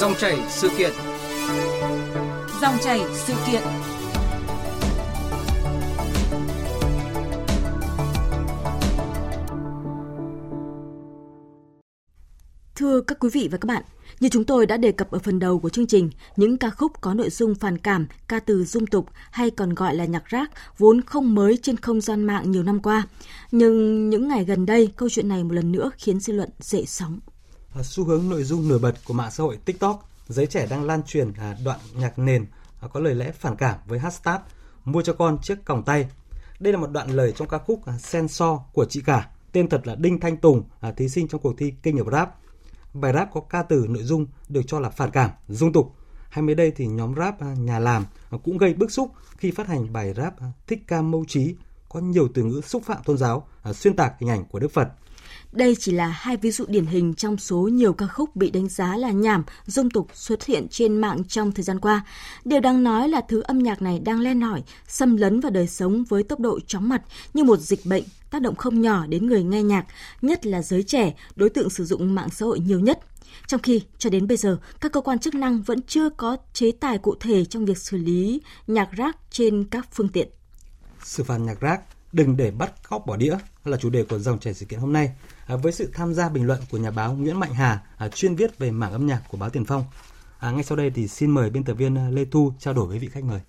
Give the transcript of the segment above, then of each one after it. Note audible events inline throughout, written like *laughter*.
Dòng chảy sự kiện. Dòng chảy sự kiện. Thưa các quý vị và các bạn, như chúng tôi đã đề cập ở phần đầu của chương trình, những ca khúc có nội dung phản cảm, ca từ dung tục hay còn gọi là nhạc rác vốn không mới trên không gian mạng nhiều năm qua. Nhưng những ngày gần đây, câu chuyện này một lần nữa khiến dư luận dậy sóng. Xu hướng nội dung nổi bật của mạng xã hội TikTok, giới trẻ đang lan truyền đoạn nhạc nền à, có lời lẽ phản cảm với hashtag mua cho con chiếc còng tay. Đây là một đoạn lời trong ca khúc à, Sen So của chị cả, tên thật là Đinh Thanh Tùng, à, thí sinh trong cuộc thi kinh of Rap bài rap có ca từ nội dung được cho là phản cảm, dung tục. Hay mới đây thì nhóm rap nhà làm cũng gây bức xúc khi phát hành bài rap Thích ca mâu trí có nhiều từ ngữ xúc phạm tôn giáo, xuyên tạc hình ảnh của Đức Phật. Đây chỉ là hai ví dụ điển hình trong số nhiều ca khúc bị đánh giá là nhảm, dung tục xuất hiện trên mạng trong thời gian qua. Điều đáng nói là thứ âm nhạc này đang len lỏi, xâm lấn vào đời sống với tốc độ chóng mặt như một dịch bệnh tác động không nhỏ đến người nghe nhạc, nhất là giới trẻ, đối tượng sử dụng mạng xã hội nhiều nhất. Trong khi, cho đến bây giờ, các cơ quan chức năng vẫn chưa có chế tài cụ thể trong việc xử lý nhạc rác trên các phương tiện. Xử phạt nhạc rác đừng để bắt cóc bỏ đĩa là chủ đề của dòng chảy sự kiện hôm nay à, với sự tham gia bình luận của nhà báo Nguyễn Mạnh Hà à, chuyên viết về mảng âm nhạc của báo Tiền Phong. À, ngay sau đây thì xin mời biên tập viên à, Lê Thu trao đổi với vị khách mời.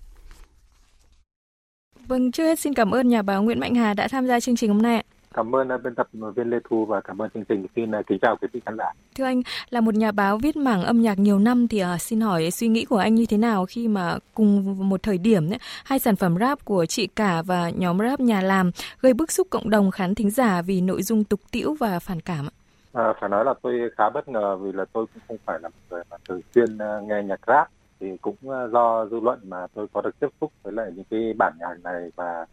Vâng, trước hết xin cảm ơn nhà báo Nguyễn Mạnh Hà đã tham gia chương trình hôm nay. Cảm ơn biên tập viên Lê Thu và cảm ơn chương trình. Xin kính chào quý vị khán giả. Thưa anh, là một nhà báo viết mảng âm nhạc nhiều năm thì uh, xin hỏi suy nghĩ của anh như thế nào khi mà cùng một thời điểm ấy, hai sản phẩm rap của chị Cả và nhóm rap nhà làm gây bức xúc cộng đồng khán thính giả vì nội dung tục tĩu và phản cảm? À, phải nói là tôi khá bất ngờ vì là tôi cũng không phải là một người mà thường xuyên nghe nhạc rap thì cũng do dư luận mà tôi có được tiếp xúc với lại những cái bản nhạc này và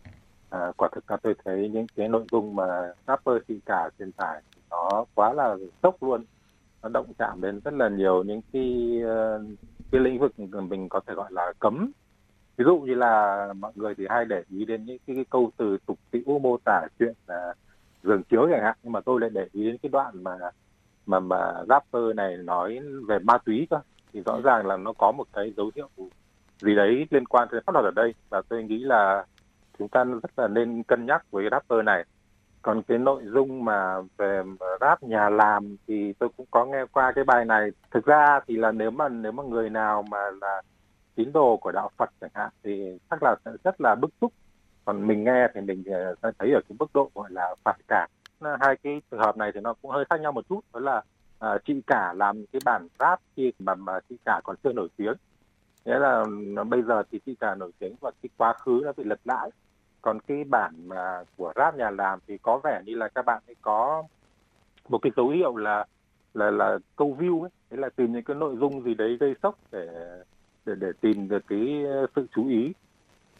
à, quả thực là tôi thấy những cái nội dung mà rapper chị cả truyền tải nó quá là sốc luôn. Nó động chạm đến rất là nhiều những cái uh, cái lĩnh vực mình có thể gọi là cấm. Ví dụ như là mọi người thì hay để ý đến những cái, cái câu từ tục tĩu mô tả chuyện là uh, giường chiếu chẳng hạn. Nhưng mà tôi lại để ý đến cái đoạn mà mà mà rapper này nói về ma túy cơ. Thì rõ ràng là nó có một cái dấu hiệu gì đấy liên quan tới pháp luật ở đây. Và tôi nghĩ là chúng ta rất là nên cân nhắc với rapper này. Còn cái nội dung mà về rap nhà làm thì tôi cũng có nghe qua cái bài này. Thực ra thì là nếu mà nếu mà người nào mà là tín đồ của đạo Phật chẳng hạn thì chắc là rất là bức xúc. Còn mình nghe thì mình ờ, thấy ở cái mức độ gọi là phản cảm. Hai cái trường hợp này thì nó cũng hơi khác nhau một chút. Đó là à, chị cả làm cái bản rap khi mà mà chị cả còn chưa nổi tiếng. Nghĩa là bây giờ thì chị cả nổi tiếng và cái quá khứ nó bị lật lại còn cái bản mà của rap nhà làm thì có vẻ như là các bạn ấy có một cái dấu hiệu là là là câu view ấy đấy là tìm những cái nội dung gì đấy gây sốc để để để tìm được cái ờ, sự chú ý.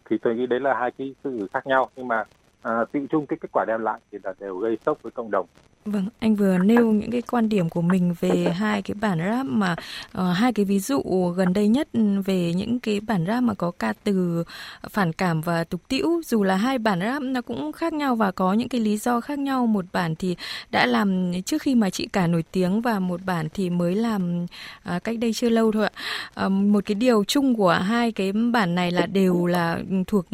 Thì tôi nghĩ đấy là hai cái sự khác nhau. Nhưng mà à, tự chung cái kết quả đem lại thì là đều gây sốc với cộng đồng. Vâng, anh vừa nêu những cái quan điểm của mình về hai cái bản rap mà uh, hai cái ví dụ gần đây nhất về những cái bản rap mà có ca từ ờ, phản cảm và tục tĩu. Dù là hai bản rap nó cũng khác nhau và có những cái lý do khác nhau. Một bản thì đã làm trước khi mà chị cả nổi tiếng và một bản thì mới làm uh, cách đây chưa lâu thôi ạ. Uh, một cái điều chung của hai cái bản này là đều là thuộc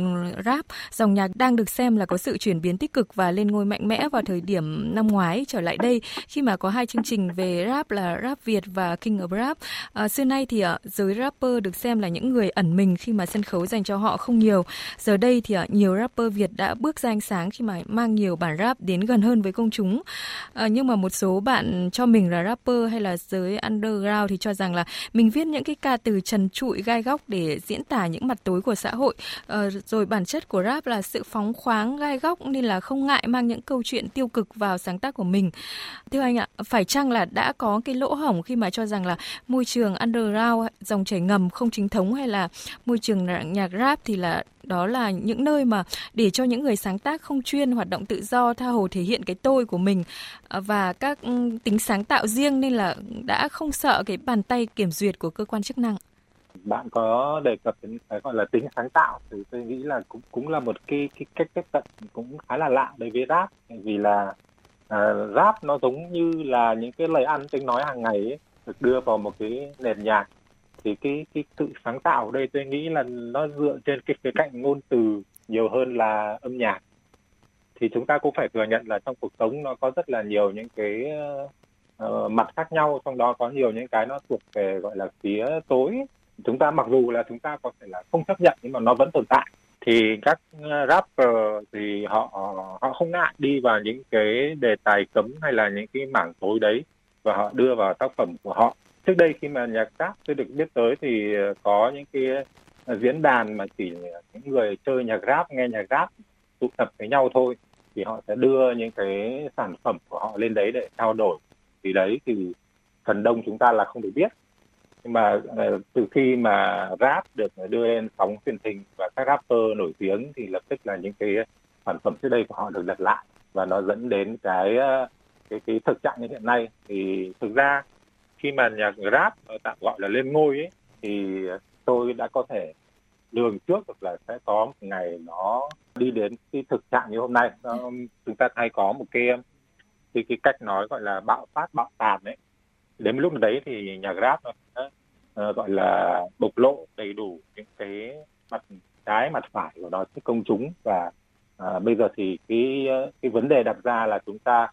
rap, dòng nhạc đang được xem là có sự chuyển biến tích cực và lên ngôi mạnh mẽ vào thời điểm năm ngoái trở lại đây khi mà có hai chương trình về rap là Rap Việt và King of Rap. À, xưa nay thì à, giới rapper được xem là những người ẩn mình khi mà sân khấu dành cho họ không nhiều. Giờ đây thì à, nhiều rapper Việt đã bước ra ánh sáng khi mà mang nhiều bản rap đến gần hơn với công chúng. À, nhưng mà một số bạn cho mình là rapper hay là giới underground thì cho rằng là mình viết những cái ca từ trần trụi gai góc để diễn tả những mặt tối của xã hội. À, rồi bản chất của rap là sự phóng khoáng gai góc nên là không ngại mang những câu chuyện tiêu cực vào sáng tác của mình. Thưa anh ạ, phải chăng là đã có cái lỗ hổng khi mà cho rằng là môi trường underground, dòng chảy ngầm không chính thống hay là môi trường nhạc rap thì là đó là những nơi mà để cho những người sáng tác không chuyên hoạt động tự do tha hồ thể hiện cái tôi của mình à, và các ừ, tính sáng tạo riêng nên là đã không sợ cái bàn tay kiểm duyệt của cơ quan chức năng. Bạn có đề cập đến cái gọi là tính sáng tạo thì tôi nghĩ là cũng cũng là một cái cái cách tiếp cận cũng khá là lạ đối với rap. Vì là uh, rap nó giống như là những cái lời ăn tiếng nói hàng ngày ấy. được đưa vào một cái nền nhạc. Thì cái cái sự sáng tạo ở đây tôi nghĩ là nó dựa trên cái khía cạnh ngôn từ nhiều hơn là âm nhạc. Thì chúng ta cũng phải thừa nhận là trong cuộc sống nó có rất là nhiều những cái uh, mặt khác nhau trong đó có nhiều những cái nó thuộc về gọi là phía tối. Chúng ta mặc dù là chúng ta có thể là không chấp nhận nhưng mà nó vẫn tồn tại thì các ờ, rapper thì họ họ không ngại đi vào những cái đề tài cấm hay là những cái mảng tối đấy và họ đưa vào tác phẩm của họ. Trước đây khi mà nhạc rap tôi được biết tới thì ờ, có những cái ờ, diễn đàn mà chỉ những người chơi nhạc rap, nghe nhạc rap tụ tập với nhau thôi thì họ sẽ đưa những cái sản phẩm của họ lên đấy để trao đổi. Thì đấy, thì phần đông chúng ta là không được biết nhưng mà uh, từ khi mà rap được đưa lên sóng truyền hình và các rapper nổi tiếng thì lập tức là những cái sản phẩm trước đây của họ được lật lại và nó dẫn đến cái ờ, cái cái thực trạng như hiện nay. Thì thực ra khi mà nhạc rap tạm gọi là lên ngôi ấy thì tôi đã có thể lường trước được là sẽ có một ngày nó đi đến cái thực trạng như hôm nay. Nó, chúng ta hay có một cái cái cái cách nói gọi là bạo phát bạo tàn đấy đến lúc đấy thì nhạc rap nó uh, gọi là bộc lộ đầy đủ những cái mặt trái mặt phải của nó trước công chúng và uh, bây giờ thì cái ờ, cái vấn đề đặt ra là chúng ta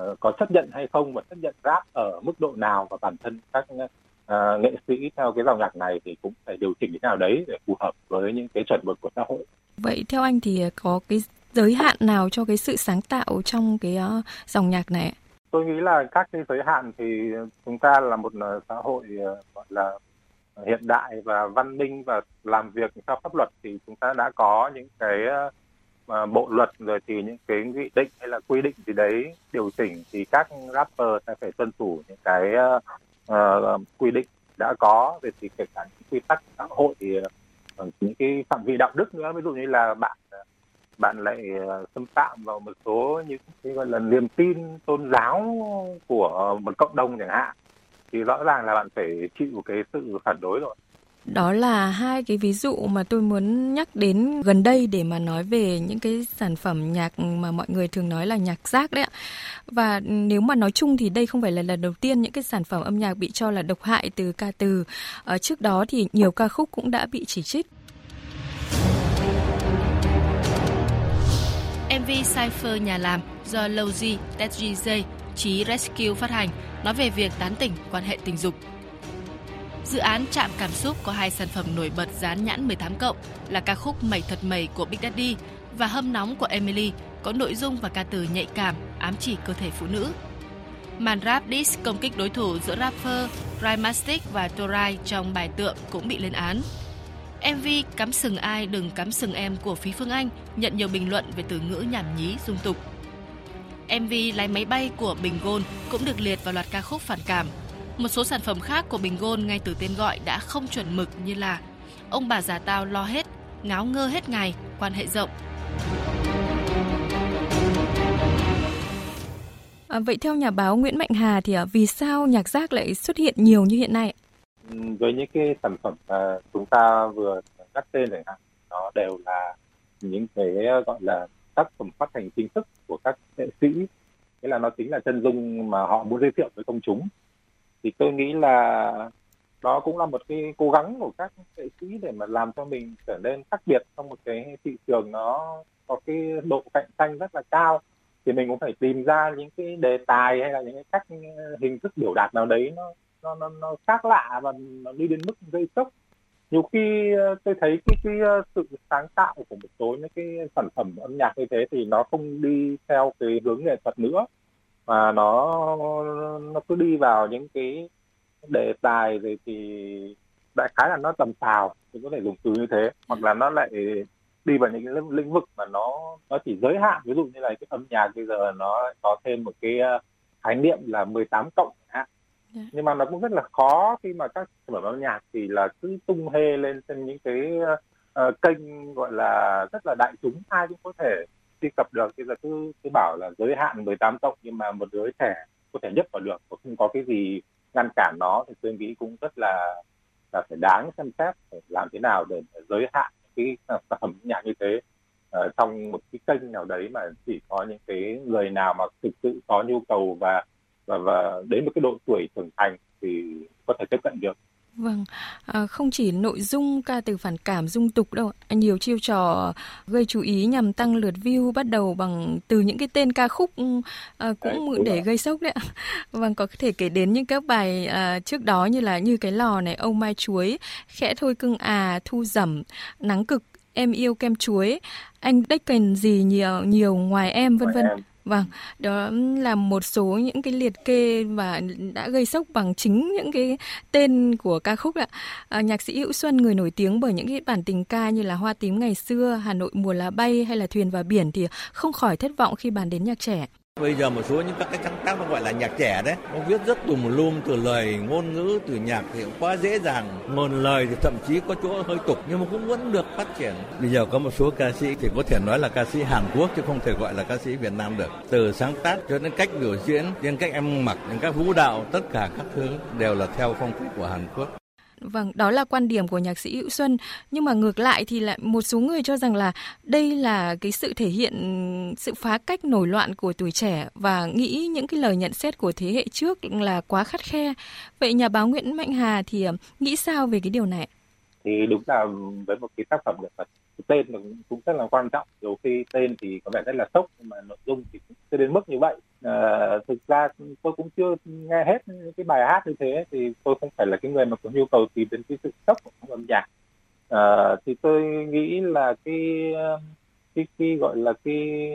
uh, có chấp nhận hay không và chấp nhận rap ở mức độ nào và bản thân các uh, nghệ sĩ theo cái dòng nhạc này thì cũng phải điều chỉnh thế nào đấy để phù hợp với những cái chuẩn mực của xã hội. Vậy theo anh thì có cái giới hạn nào cho cái sự sáng tạo trong cái uh, dòng nhạc này? Tôi nghĩ là các cái giới hạn thì chúng ta là một ờ, xã hội ờ, gọi là ờ, hiện đại và văn minh và làm việc theo pháp luật thì chúng ta đã có những cái bộ luật rồi thì những cái nghị định hay là quy định gì đấy điều chỉnh thì các rapper sẽ phải tuân thủ những cái uh, quy định đã có về thì kể cả những quy tắc xã hội thì những cái phạm vi đạo đức nữa. Ví dụ như là bạn bạn lại ờ, xâm phạm vào một số những cái gọi là niềm tin tôn giáo của một cộng đồng chẳng hạn, thì rõ ràng là bạn phải chịu cái sự phản đối rồi đó là hai cái ví dụ mà tôi muốn nhắc đến gần đây để mà nói về những cái sản phẩm nhạc mà mọi người thường nói là nhạc rác đấy ạ. Và nếu mà nói chung thì đây không phải là lần đầu tiên những cái sản phẩm âm nhạc bị cho là độc hại từ ca từ. Ở trước đó thì nhiều ca khúc cũng đã bị chỉ trích. MV Cypher nhà làm do Lowzy, TGJ, Chí Rescue phát hành nói về việc tán tỉnh quan hệ tình dục. Dự án Chạm Cảm Xúc có hai sản phẩm nổi bật dán nhãn 18 cộng là ca khúc Mẩy Thật Mẩy của Big Daddy và Hâm Nóng của Emily có nội dung và ca từ nhạy cảm, ám chỉ cơ thể phụ nữ. Màn rap diss công kích đối thủ giữa rapper Rhymastic và Torai trong bài tượng cũng bị lên án. MV Cắm sừng ai đừng cắm sừng em của Phí Phương Anh nhận nhiều bình luận về từ ngữ nhảm nhí dung tục. MV Lái máy bay của Bình Gôn cũng được liệt vào loạt ca khúc phản cảm. Một số sản phẩm khác của Bình Gôn ngay từ tên gọi đã không chuẩn mực như là Ông bà già tao lo hết, ngáo ngơ hết ngày, quan hệ rộng. À, vậy theo nhà báo Nguyễn Mạnh Hà thì à, vì sao nhạc rác lại xuất hiện nhiều như hiện nay? Với những cái sản phẩm mà chúng ta vừa nhắc tên này, nó đều là những cái gọi là tác phẩm phát hành chính thức của các nghệ sĩ. Nghĩa là nó chính là chân dung mà họ muốn giới thiệu với công chúng. Thì tôi nghĩ là đó cũng là một cái cố gắng của các nghệ sĩ để mà làm cho mình trở nên khác biệt trong một cái thị trường nó có cái độ cạnh tranh rất là cao. Thì mình cũng phải tìm ra những cái đề tài hay là những cái cách hình thức biểu đạt nào đấy nó nó nó, nó khác lạ và nó đi đến mức gây sốc. Nhiều khi ờ, tôi thấy cái, cái ờ, sự sáng tạo của một số những cái sản phẩm âm nhạc như thế thì nó không đi theo cái hướng nghệ thuật nữa mà nó nó cứ đi vào những cái đề tài rồi thì đại khái là nó tầm phào tôi có thể dùng từ như thế. Hoặc là nó lại đi vào những cái lĩnh vực mà nó nó chỉ giới hạn. Ví dụ như là cái âm nhạc bây giờ nó có thêm một cái ờ, khái niệm là 18 cộng hạn yeah. Nhưng mà nó cũng rất là khó khi mà các sản phẩm âm nhạc thì là cứ tung hê lên trên những cái uh, kênh gọi là rất là đại chúng ai cũng có thể truy cập được bây giờ cứ cứ bảo là giới hạn 18 cộng nhưng mà một đứa trẻ có thể nhấp vào được và không có cái gì ngăn cản nó thì tôi nghĩ cũng rất là là phải đáng xem xét phải làm thế nào để giới hạn cái sản phẩm nhạc như thế uh, trong một cái kênh nào đấy mà chỉ có những cái người nào mà thực sự có nhu cầu và và và đến một cái độ tuổi trưởng thành thì có thể tiếp cận được Vâng, à, không chỉ nội dung ca từ phản cảm dung tục đâu, nhiều chiêu trò gây chú ý nhằm tăng lượt view bắt đầu bằng từ những cái tên ca khúc à, cũng đấy, để gây sốc đấy ạ. *laughs* Vâng, có thể kể đến những các bài à, trước đó như là như cái lò này, ông mai chuối, khẽ thôi cưng à, thu dầm, nắng cực, em yêu kem chuối, anh đếch cần gì nhiều nhiều ngoài em vân vân. Vâng, đó là một số những cái liệt kê và đã gây sốc bằng chính những cái tên của ca khúc ạ. À, nhạc sĩ Hữu Xuân người nổi tiếng bởi những cái bản tình ca như là Hoa tím ngày xưa, Hà Nội mùa lá bay hay là Thuyền và biển thì không khỏi thất vọng khi bàn đến nhạc trẻ. Bây giờ một số những các cái sáng tác nó gọi là nhạc trẻ đấy, nó viết rất tùm lum từ lời ngôn ngữ từ nhạc thì cũng quá dễ dàng, ngôn lời thì thậm chí có chỗ hơi tục nhưng mà cũng vẫn được phát triển. Bây giờ có một số ca sĩ thì có thể nói là ca sĩ Hàn Quốc chứ không thể gọi là ca sĩ Việt Nam được. Từ sáng tác cho đến cách biểu diễn, đến cách em mặc, đến các vũ đạo, tất cả các thứ đều là theo phong cách của Hàn Quốc. Vâng, đó là quan điểm của nhạc sĩ Hữu Xuân. Nhưng mà ngược lại thì lại một số người cho rằng là đây là cái sự thể hiện sự phá cách nổi loạn của tuổi trẻ và nghĩ những cái lời nhận xét của thế hệ trước là quá khắt khe. Vậy nhà báo Nguyễn Mạnh Hà thì ờ, nghĩ sao về cái điều này? Thì đúng là với một cái tác phẩm nghệ thuật tên cũng rất là quan trọng. Dù khi tên thì có vẻ rất là sốc nhưng mà nội dung thì cũng chưa đến mức như vậy. À, thực ra tôi cũng chưa nghe hết những cái bài hát như thế thì tôi không phải là cái người mà có nhu cầu tìm đến cái sự sốc của âm nhạc. À, thì tôi nghĩ là cái cái cái gọi là cái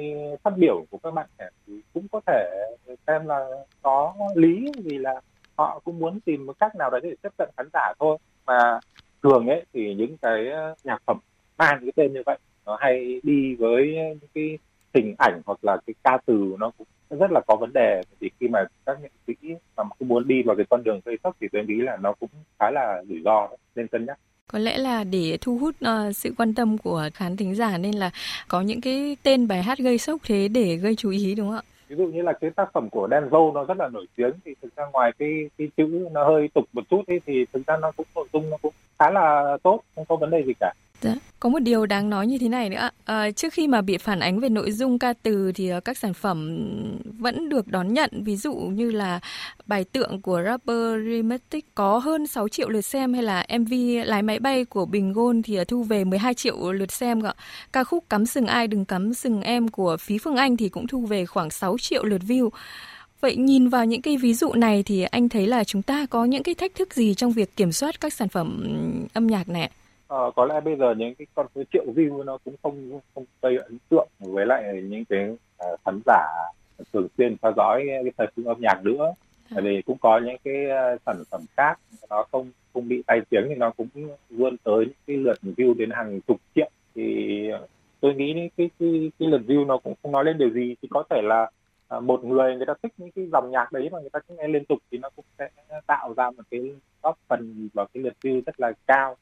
phát biểu của các bạn trẻ thì cũng có thể xem là có lý vì là họ cũng muốn tìm một cách nào đấy để tiếp cận khán giả thôi. Mà thường ấy thì những cái nhạc phẩm mang cái tên như vậy nó hay đi với những cái hình ảnh hoặc là cái ca từ nó cũng rất là có vấn đề. Thì khi mà các nghệ sĩ mà cũng muốn đi vào cái con đường gây sốc thì tôi nghĩ là nó cũng khá là rủi ro đấy, nên cân nhắc. Có lẽ là để thu hút uh, sự quan tâm của khán thính giả nên là có những cái tên bài hát gây sốc thế để gây chú ý đúng không ạ? ví dụ như là cái tác phẩm của Denzel nó rất là nổi tiếng thì thực ra ngoài cái cái chữ nó hơi tục một chút ấy, thì thực ra nó cũng nội dung nó cũng khá là tốt không có vấn đề gì cả Dạ. Có một điều đáng nói như thế này nữa. À, trước khi mà bị phản ánh về nội dung ca từ thì ờ, các sản phẩm vẫn được đón nhận. Ví dụ như là bài tượng của rapper Rematic có hơn 6 triệu lượt xem hay là MV lái máy bay của Bình Gôn thì ờ, thu về 12 triệu lượt xem. Ạ. Ca khúc Cắm sừng ai đừng cắm sừng em của Phí Phương Anh thì cũng thu về khoảng 6 triệu lượt view. Vậy nhìn vào những cái ví dụ này thì anh thấy là chúng ta có những cái thách thức gì trong việc kiểm soát các sản phẩm âm nhạc này? Ờ, có lẽ bây giờ những cái con số triệu view nó cũng không không gây ấn tượng với lại những cái uh, khán giả thường xuyên theo dõi cái thời sự âm nhạc nữa. À. tại vì cũng có những cái uh, sản phẩm khác nó không không bị tai tiếng thì nó cũng vươn tới những cái lượt view đến hàng chục triệu. Thì tôi nghĩ cái cái cái, cái lượt view nó cũng không nói lên điều gì. Thì có thể là uh, một người người ta thích những cái dòng nhạc đấy mà người ta cứ nghe liên tục thì nó cũng sẽ tạo ra một cái góp phần vào cái lượt view rất là cao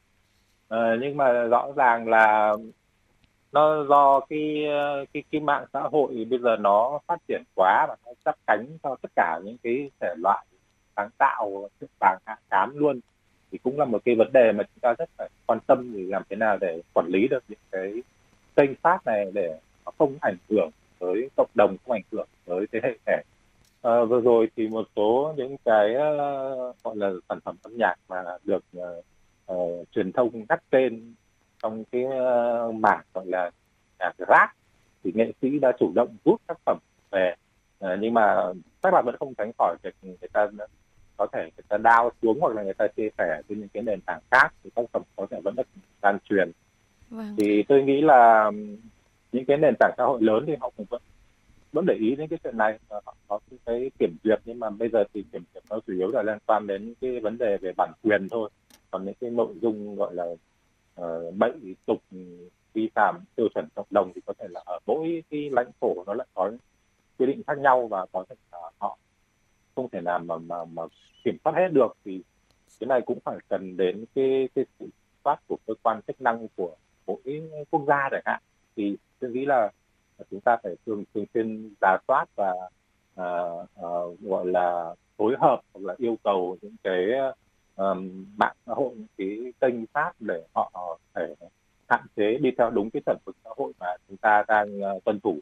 à, nhưng mà rõ ràng là nó do cái cái cái mạng xã hội bây giờ nó phát triển quá và nó chấp cánh cho tất cả những cái thể loại sáng tạo vàng hạ cám luôn thì cũng là một cái vấn đề mà chúng ta rất phải quan tâm thì làm thế nào để quản lý được những cái kênh phát này để nó không ảnh hưởng tới cộng đồng không ảnh hưởng tới thế hệ trẻ. À, vừa rồi thì một số những cái uh, gọi là sản phẩm âm nhạc mà được uh, uh, truyền thông đắt tên trong cái uh, mảng gọi là nhạc rap thì nghệ sĩ đã chủ động rút tác phẩm về. Uh, nhưng mà chắc là vẫn không tránh khỏi việc người ta có thể người ta đao xuống hoặc là người ta chia sẻ trên những cái nền tảng khác thì tác phẩm có thể vẫn được lan truyền. Vâng. thì tôi nghĩ là những cái nền tảng xã hội lớn thì họ cũng vẫn vẫn để ý đến cái chuyện này. Và họ có cái kiểm duyệt nhưng mà bây giờ thì kiểm duyệt nó chủ yếu là liên quan đến cái vấn đề về bản quyền thôi còn những cái nội dung gọi là uh, bậy tục vi phạm tiêu chuẩn cộng đồng thì có thể là ở mỗi cái lãnh thổ nó lại có quy định khác nhau và có thể là họ không thể nào mà mà mà kiểm soát hết được. Thì cái này cũng phải cần đến cái cái sự soát của cơ quan chức năng của mỗi quốc gia chẳng hạn. Thì tôi nghĩ là chúng ta phải thường thường xuyên giả soát và uh, uh, gọi là phối hợp hoặc là yêu cầu những cái um, mạng xã hội những cái kênh phát để họ phải hạn chế đi theo đúng cái chuẩn mực xã hội mà chúng ta đang uh, tuân thủ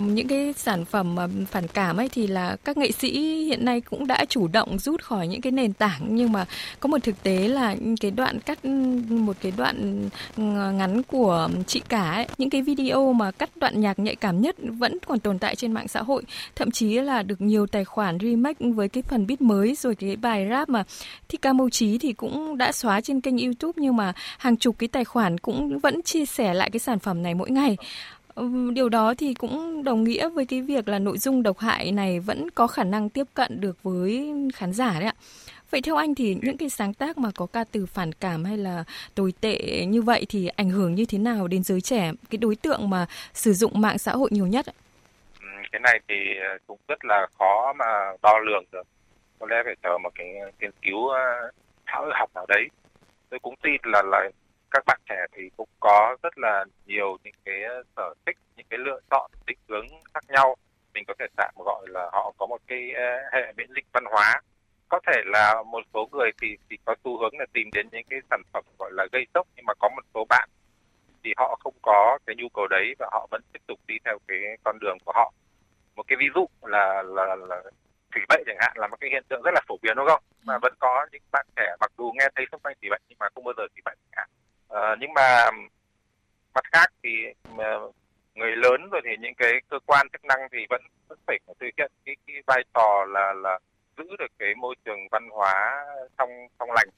những cái sản phẩm phản cảm ấy thì là các nghệ sĩ hiện nay cũng đã chủ động rút khỏi những cái nền tảng. Nhưng mà có một thực tế là cái đoạn cắt một cái đoạn ờ, ngắn của chị cả ấy, những cái video mà cắt đoạn nhạc nhạy cảm nhất vẫn còn tồn tại trên mạng xã hội. Thậm chí là được nhiều tài khoản remake với cái phần beat mới rồi cái bài rap mà Thi Ca Mâu Trí thì cũng đã xóa trên kênh YouTube. Nhưng mà hàng chục cái tài khoản cũng vẫn chia sẻ lại cái sản phẩm này mỗi ngày điều đó thì cũng đồng nghĩa với cái việc là nội dung độc hại này vẫn có khả năng tiếp cận được với khán giả đấy ạ. Vậy theo anh thì những cái sáng tác mà có ca từ phản cảm hay là tồi tệ như vậy thì ảnh hưởng như thế nào đến giới trẻ, cái đối tượng mà sử dụng mạng xã hội nhiều nhất? Cái này thì ờ, cũng rất là khó mà đo lường được. Có lẽ phải chờ một cái nghiên cứu ờ, xã hội học nào đấy. Tôi cũng tin là là các bạn trẻ thì cũng có rất là nhiều những cái sở thích những cái lựa chọn định hướng khác nhau. Mình có thể tạm gọi là họ có một cái hệ miễn dịch văn hóa. Có thể là một số người thì thì có xu hướng là tìm đến những cái sản phẩm gọi là gây sốc nhưng mà có một số bạn thì họ không có cái nhu cầu đấy và họ vẫn tiếp tục đi theo cái con đường của họ. Một cái ví dụ là là, là thủy bệnh chẳng hạn là một cái hiện tượng rất là phổ biến đúng không? Mà vẫn có những bạn trẻ mặc dù nghe thấy xung quanh thủy bệnh nhưng mà không bao giờ thủy bệnh hạn à, nhưng mà mặt khác thì người lớn rồi thì những cái cơ quan chức năng thì vẫn vẫn phải thực hiện cái, cái vai trò là là giữ được cái môi trường văn hóa trong trong lành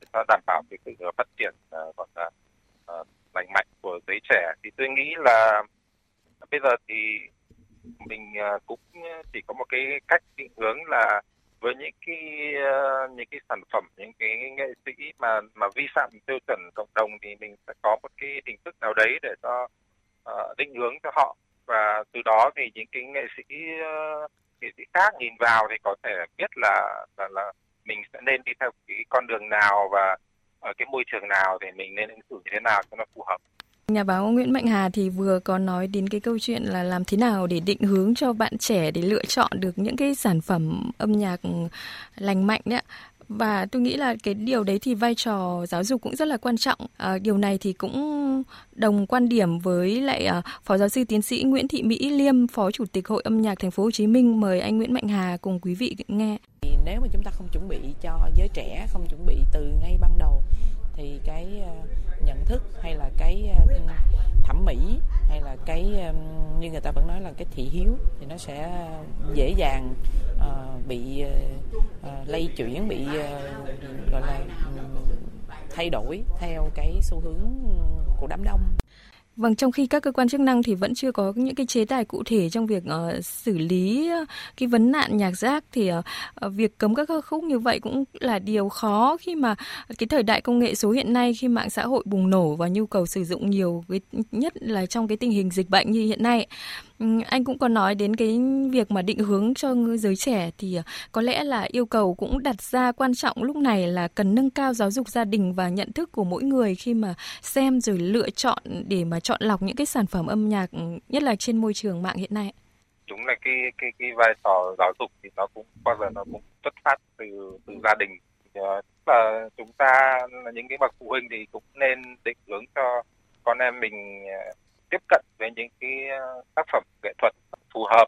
để cho đảm bảo cái sự phát triển uh, là uh, lành mạnh của giới trẻ. Thì tôi nghĩ là bây giờ thì mình uh, cũng chỉ có một cái cách định hướng là với những cái uh, những cái sản phẩm những cái nghệ sĩ mà mà vi phạm tiêu chuẩn cộng đồng thì mình sẽ có một cái hình thức nào đấy để cho uh, định hướng cho họ và từ đó thì những cái nghệ sĩ uh, nghệ sĩ khác nhìn vào thì có thể biết là là là mình sẽ nên đi theo cái con đường nào và ở cái môi trường nào thì mình nên ứng xử như thế nào cho nó phù hợp. Nhà báo Nguyễn Mạnh Hà thì vừa có nói đến cái câu chuyện là làm thế nào để định hướng cho bạn trẻ để lựa chọn được những cái sản phẩm âm nhạc lành mạnh đấy và tôi nghĩ là cái điều đấy thì vai trò giáo dục cũng rất là quan trọng. À, điều này thì cũng đồng quan điểm với lại à, phó giáo sư tiến sĩ Nguyễn Thị Mỹ Liêm phó chủ tịch hội âm nhạc thành phố Hồ Chí Minh mời anh Nguyễn Mạnh Hà cùng quý vị nghe. Nếu mà chúng ta không chuẩn bị cho giới trẻ không chuẩn bị từ ngay ban đầu thì cái uh, nhận thức hay là cái ờ, thẩm mỹ hay là cái như người ta vẫn nói là cái thị hiếu thì nó sẽ dễ dàng uh, bị ờ, uh, lây chuyển bị uh, gọi là um, thay đổi theo cái xu hướng của đám đông. Vâng, trong khi các cơ quan chức năng thì vẫn chưa có những cái chế tài cụ thể trong việc uh, xử lý uh, cái vấn nạn nhạc rác thì uh, việc cấm các ca khúc như vậy cũng là điều khó khi mà cái thời đại công nghệ số hiện nay khi mạng xã hội bùng nổ và nhu cầu sử dụng nhiều nhất là trong cái tình hình dịch bệnh như hiện nay. Ừ, anh cũng có nói đến cái việc mà định hướng cho giới trẻ thì à, có lẽ là yêu cầu cũng đặt ra quan trọng lúc này là cần nâng cao giáo dục gia đình và nhận thức của mỗi người khi mà xem rồi lựa chọn để mà chọn lọc những cái sản phẩm âm nhạc ừ, nhất là trên môi trường mạng hiện nay. Đúng là cái cái cái vai trò giáo dục thì nó cũng, bao giờ nó cũng xuất phát từ từ gia đình ờ, và chúng ta là những cái bậc phụ huynh thì cũng nên định hướng cho con em mình ờ, tiếp cận với những cái ờ, tác phẩm nghệ thuật phù hợp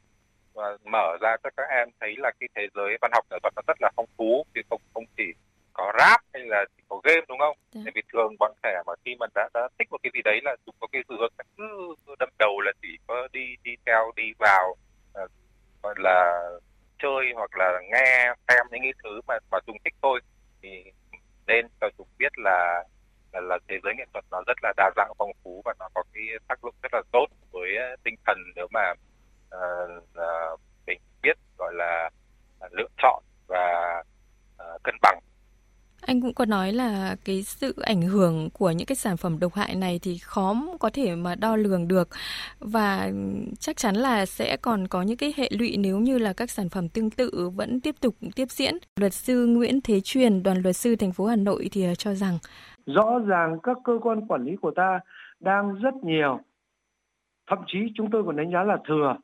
và mở ra cho các em thấy là cái thế giới văn học nghệ thuật nó rất là phong phú chứ không không chỉ có rap hay là chỉ có game đúng không? Dạ. Tại vì thường bọn trẻ mà khi mà đã, đã thích một cái gì đấy là chúng có cái xu hướng cứ, đâm đầu là chỉ có đi đi theo đi vào uh, gọi là chơi hoặc là nghe xem những cái thứ mà mà chúng thích thôi thì nên cho chúng biết là là, là thế giới nghệ thuật nó rất là đa dạng phong phú và nó có cái tác dụng rất là tốt với ờ, tinh thần nếu mà uh, uh, mình biết gọi là uh, lựa chọn và uh, cân bằng anh cũng có nói là cái sự ảnh hưởng của những cái sản phẩm độc hại này thì khó có thể mà đo lường được. Và chắc chắn là sẽ còn có những cái hệ lụy nếu như là các sản phẩm tương tự vẫn tiếp tục tiếp diễn. Luật sư Nguyễn Thế Truyền, đoàn luật sư thành phố Hà Nội thì ờ, cho rằng rõ ràng các cơ quan quản lý của ta đang rất nhiều. Thậm chí chúng tôi còn đánh giá là thừa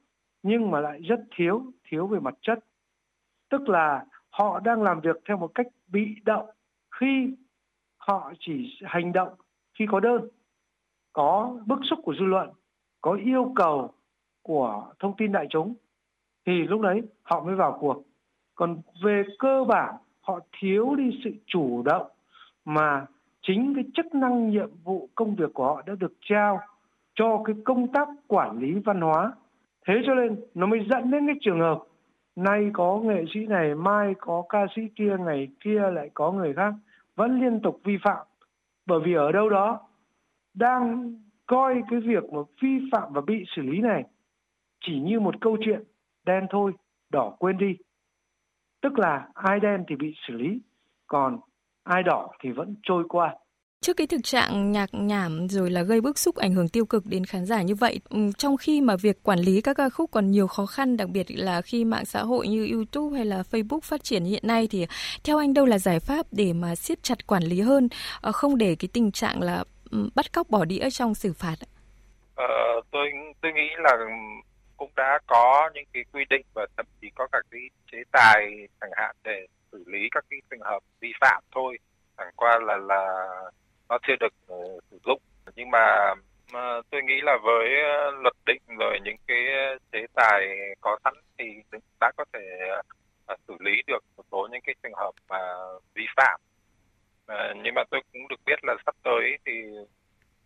nhưng mà lại rất thiếu thiếu về mặt chất. Tức là họ đang làm việc theo một cách bị động khi họ chỉ hành động khi có đơn, có bức xúc của dư luận, có yêu cầu của thông tin đại chúng, thì lúc đấy họ mới vào cuộc. Còn về cơ bản, họ thiếu đi sự chủ động mà chính cái chức năng nhiệm vụ công việc của họ đã được trao cho cái công tác quản lý văn hóa. Thế cho nên nó mới dẫn đến cái trường hợp, nay có nghệ sĩ này, mai có ca sĩ kia, ngày kia lại có người khác vẫn liên tục vi phạm. Bởi vì ở đâu đó, đang coi cái việc mà vi phạm và bị xử lý này chỉ như một câu chuyện đen thôi, đỏ quên đi. Tức là ai đen thì bị xử lý, còn ai đỏ thì vẫn trôi qua. Trước cái thực trạng nhạc nhảm rồi là gây bức xúc ảnh hưởng tiêu cực đến khán giả như vậy, ừ, trong khi mà việc quản lý các ca khúc còn nhiều khó khăn, đặc biệt là khi mạng xã hội như YouTube hay là Facebook phát triển hiện nay thì theo anh đâu là giải pháp để mà siết chặt quản lý hơn, ờ, không để cái tình trạng là ừ, bắt cóc bỏ đĩa trong xử phạt? Ờ, tôi tôi nghĩ là cũng đã có những cái quy định và thậm chí có cả cái chế tài chẳng hạn để xử lý các cái trường hợp vi phạm thôi chẳng qua là là nó chưa được ờ, sử dụng. Nhưng mà tôi nghĩ là với ờ, luật định rồi những cái ờ, chế tài có sẵn thì đã có thể xử lý được một số những cái trường hợp mà vi phạm. Nhưng mà tôi cũng được biết là sắp tới thì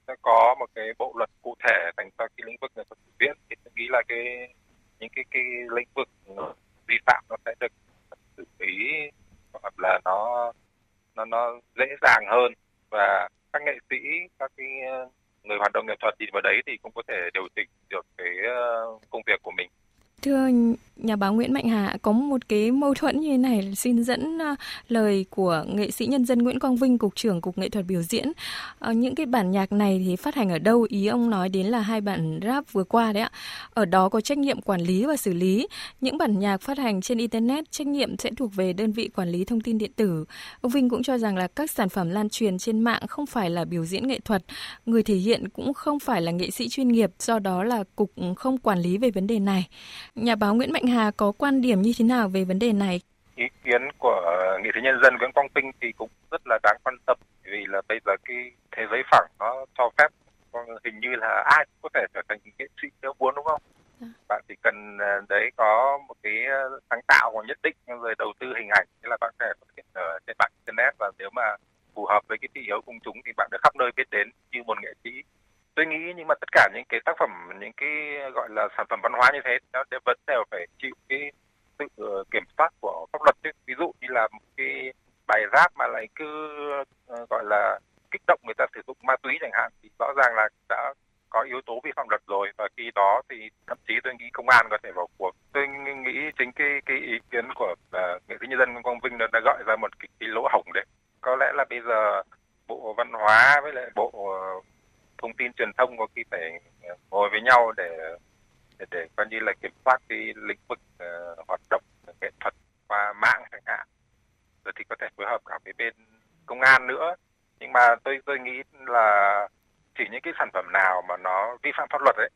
sẽ có một cái bộ luật cụ thể dành cho cái lĩnh vực nghệ thuật biểu diễn. Thì tôi nghĩ là cái, những cái cái lĩnh vực vi phạm nó sẽ được xử lý hoặc là nó nó nó dễ dàng hơn và các nghệ sĩ, các cái ờ, người hoạt động nghệ thuật đi vào đấy thì cũng có thể điều chỉnh được cái ờ, công việc của mình. Thưa nhà báo Nguyễn Mạnh Hà, có một cái mâu thuẫn như thế này, xin dẫn ờ, lời của nghệ sĩ nhân dân Nguyễn Quang Vinh, Cục trưởng Cục Nghệ thuật biểu diễn. Ờ, những cái bản nhạc này thì phát hành ở đâu? Ý ông nói đến là hai bản rap vừa qua đấy ạ. Ở đó có trách nhiệm quản lý và xử lý. Những bản nhạc phát hành trên Internet, trách nhiệm sẽ thuộc về đơn vị quản lý thông tin điện tử. Ông Vinh cũng cho rằng là các sản phẩm lan truyền trên mạng không phải là biểu diễn nghệ thuật. Người thể hiện cũng không phải là nghệ sĩ chuyên nghiệp, do đó là Cục không quản lý về vấn đề này. Nhà báo Nguyễn Mạnh Hà có quan điểm như thế nào về vấn đề này? Ý kiến của nghệ sĩ nhân dân Nguyễn Quang Vinh thì cũng rất là đáng quan tâm vì là bây giờ cái thế giới phẳng nó cho phép hình như là ai cũng có thể trở thành nghệ sĩ nếu muốn đúng không? À. Bạn chỉ cần à, đấy có một cái à, sáng tạo nhất định rồi đầu tư hình ảnh thế là bạn có thể xuất hiện ở trên mạng internet và nếu mà phù hợp với cái thị hiếu công chúng thì bạn được khắp nơi biết đến như một nghệ sĩ tôi nghĩ nhưng mà tất cả những cái tác phẩm những cái gọi là sản phẩm văn hóa như thế nó vẫn đều phải chịu cái sự kiểm soát của pháp luật chứ. Ví dụ như là một cái bài rap mà lại cứ ờ, gọi là kích động người ta sử dụng ma túy chẳng hạn thì rõ ràng là đã có yếu tố vi phạm luật rồi. Và khi đó thì thậm chí tôi nghĩ công an có thể vào cuộc. Tôi nghĩ chính cái cái ý kiến của uh, nghệ sĩ nhân dân quang vinh đã gọi ra một cái, cái lỗ hổng đấy. Có lẽ là bây giờ bộ văn hóa với lại bộ thông tin truyền thông có khi phải ờ, ngồi với nhau để để, để coi như là kiểm soát cái lĩnh vực uh, hoạt động nghệ thuật qua mạng chẳng hạn. Rồi thì có thể phối hợp cả với bên công an nữa. Nhưng mà tôi tôi nghĩ là chỉ những cái sản phẩm nào mà nó vi phạm pháp luật đấy,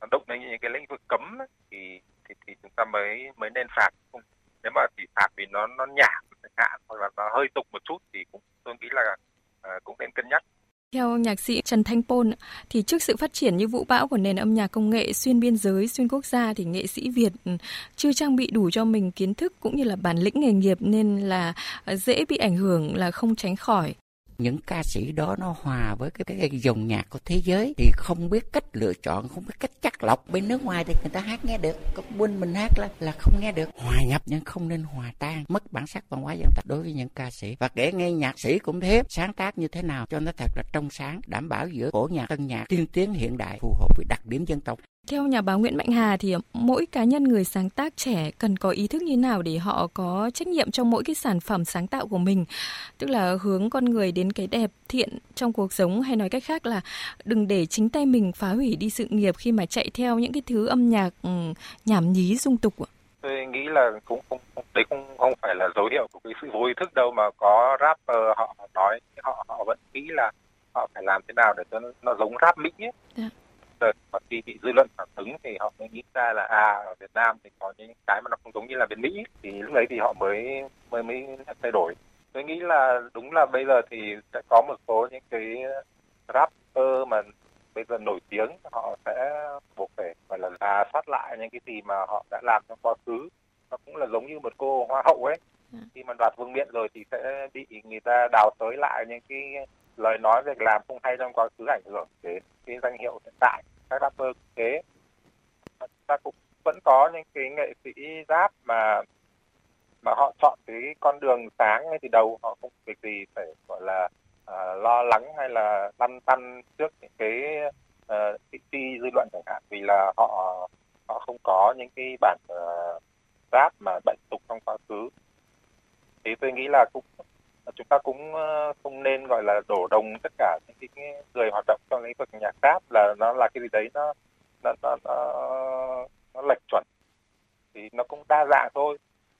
nó động đến những cái lĩnh vực cấm ấy, thì thì thì chúng ta mới mới nên phạt. Nếu mà chỉ phạt vì nó nó nhảm chẳng hạn hoặc là nó hơi tục một chút thì cũng tôi nghĩ là uh, cũng nên cân nhắc theo nhạc sĩ Trần Thanh Pôn, thì trước sự phát triển như vũ bão của nền âm nhạc công nghệ xuyên biên giới, xuyên quốc gia thì nghệ sĩ Việt ừ, chưa trang bị đủ cho mình kiến thức cũng như là bản lĩnh nghề nghiệp nên là ờ, dễ bị ảnh hưởng là không tránh khỏi những ca sĩ đó nó hòa với cái, cái, cái dòng nhạc của thế giới. Thì không biết cách lựa chọn không biết cách chắc lọc bên nước ngoài thì người ta hát nghe được. Có bên mình hát là là không nghe được. Hòa nhập nhưng không nên hòa tan mất bản sắc văn hóa dân tộc đối với những ca sĩ. Và kể nghe nhạc sĩ cũng thế sáng tác như thế nào cho nó thật là trong sáng đảm bảo giữa cổ nhạc tân nhạc tiên tiến hiện đại phù hợp với đặc điểm dân tộc theo nhà báo Nguyễn Mạnh Hà thì mỗi cá nhân người sáng tác trẻ cần có ý thức như nào để họ có trách nhiệm trong mỗi cái sản phẩm sáng tạo của mình. Tức là hướng con người đến cái đẹp thiện trong cuộc sống hay nói cách khác là đừng để chính tay mình phá hủy đi sự nghiệp khi mà chạy theo những cái thứ âm nhạc um, nhảm nhí dung tục ạ. Tôi nghĩ là cũng không đấy cũng không phải là dấu hiệu của cái sự vô ý thức đâu mà có rapper họ nói họ họ vẫn nghĩ là họ phải làm thế nào để cho nó, nó giống rap mỹ ấy. Dạ rồi và khi bị dư luận phản ứng thì họ mới nghĩ ra là à ở Việt Nam thì có những cái mà nó không giống như là bên Mỹ. Thì lúc đấy thì họ mới mới mới thay đổi. Tôi nghĩ là đúng là bây giờ thì sẽ có một số những cái rapper mà bây giờ nổi tiếng họ sẽ buộc phải gọi là rà soát lại những cái gì mà họ đã làm trong quá khứ. Nó cũng là giống như một cô hoa hậu ấy. Dạ. khi mà đoạt vương miện rồi thì sẽ bị người ta đào tới lại những cái lời nói việc làm không hay trong quá khứ ảnh hưởng đến cái danh hiệu hiện tại các rapper thế ta cũng vẫn có những cái nghệ sĩ rap mà mà họ chọn cái con đường sáng ngay từ đầu họ không việc gì phải gọi là uh, lo lắng hay là lăn tăn trước những cái uh, thị dư luận chẳng hạn. Vì là họ họ không có những cái bản uh, rap mà bệnh tục trong quá khứ. Thì tôi nghĩ là cũng chúng ta cũng ờ, không nên gọi là đổ đồng tất cả những cái người hoạt động trong lĩnh vực nhạc rap là nó là cái gì đấy nó nó nó, nó, nó lệch chuẩn. Thì nó cũng đa dạng thôi.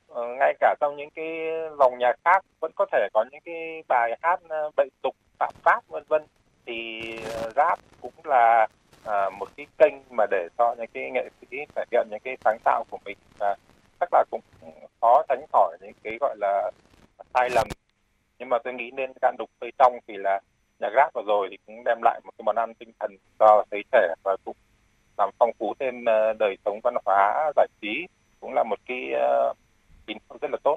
Ờ, ngay cả trong những cái dòng nhạc khác vẫn có thể có những cái bài hát ờ, bệnh tục phạm pháp vân vân. Thì rap cũng là à, một cái kênh mà để cho những cái nghệ sĩ thể hiện những cái sáng tạo của mình. Và chắc là cũng khó tránh khỏi những cái gọi là sai lầm nhưng mà tôi nghĩ nên can đục tươi trong vì là nhạc rap vừa rồi thì cũng đem lại một cái món ăn tinh thần cho giới trẻ và cũng làm phong phú thêm ờ, đời sống văn hóa giải trí cũng là một cái uh, tín hiệu rất là tốt.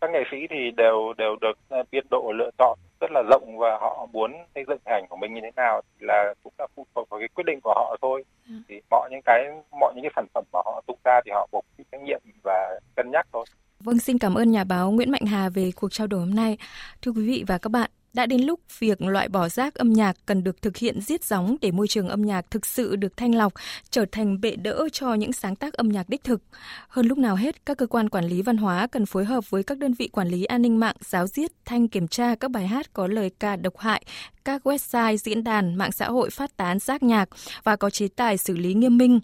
Các nghệ sĩ thì đều đều được ờ, biên độ lựa chọn rất là rộng và họ muốn xây dựng hình của mình như thế nào thì là cũng là phụ thuộc vào cái quyết định của họ thôi. Ừ. thì mọi những cái mọi những cái sản phẩm mà họ tung ra thì họ buộc chịu trách nhiệm và cân nhắc thôi Vâng, xin cảm ơn nhà báo Nguyễn Mạnh Hà về cuộc trao đổi hôm nay. Thưa quý vị và các bạn, đã đến lúc việc loại bỏ rác âm nhạc cần được thực hiện giết gióng để môi trường âm nhạc thực sự được thanh lọc, trở thành bệ đỡ cho những sáng tác âm nhạc đích thực. Hơn lúc nào hết, các cơ quan quản lý văn hóa cần phối hợp với các đơn vị quản lý an ninh mạng giáo diết thanh kiểm tra các bài hát có lời ca độc hại, các website, diễn đàn, mạng xã hội phát tán rác nhạc và có chế tài xử lý nghiêm minh.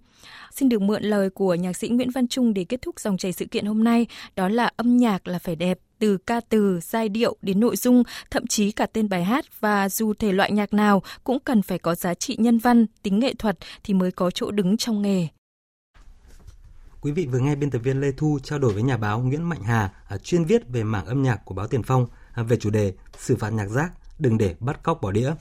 Xin được mượn lời của nhạc sĩ Nguyễn Văn Trung để kết thúc dòng chảy sự kiện hôm nay, đó là âm nhạc là phải đẹp, từ ca từ, giai điệu đến nội dung, thậm chí cả tên bài hát và dù thể loại nhạc nào cũng cần phải có giá trị nhân văn, tính nghệ thuật thì mới có chỗ đứng trong nghề. Quý vị vừa nghe biên tập viên Lê Thu trao đổi với nhà báo Nguyễn Mạnh Hà à, chuyên viết về mảng âm nhạc của báo Tiền Phong à, về chủ đề xử phạt nhạc rác đừng để bắt cóc bỏ đĩa.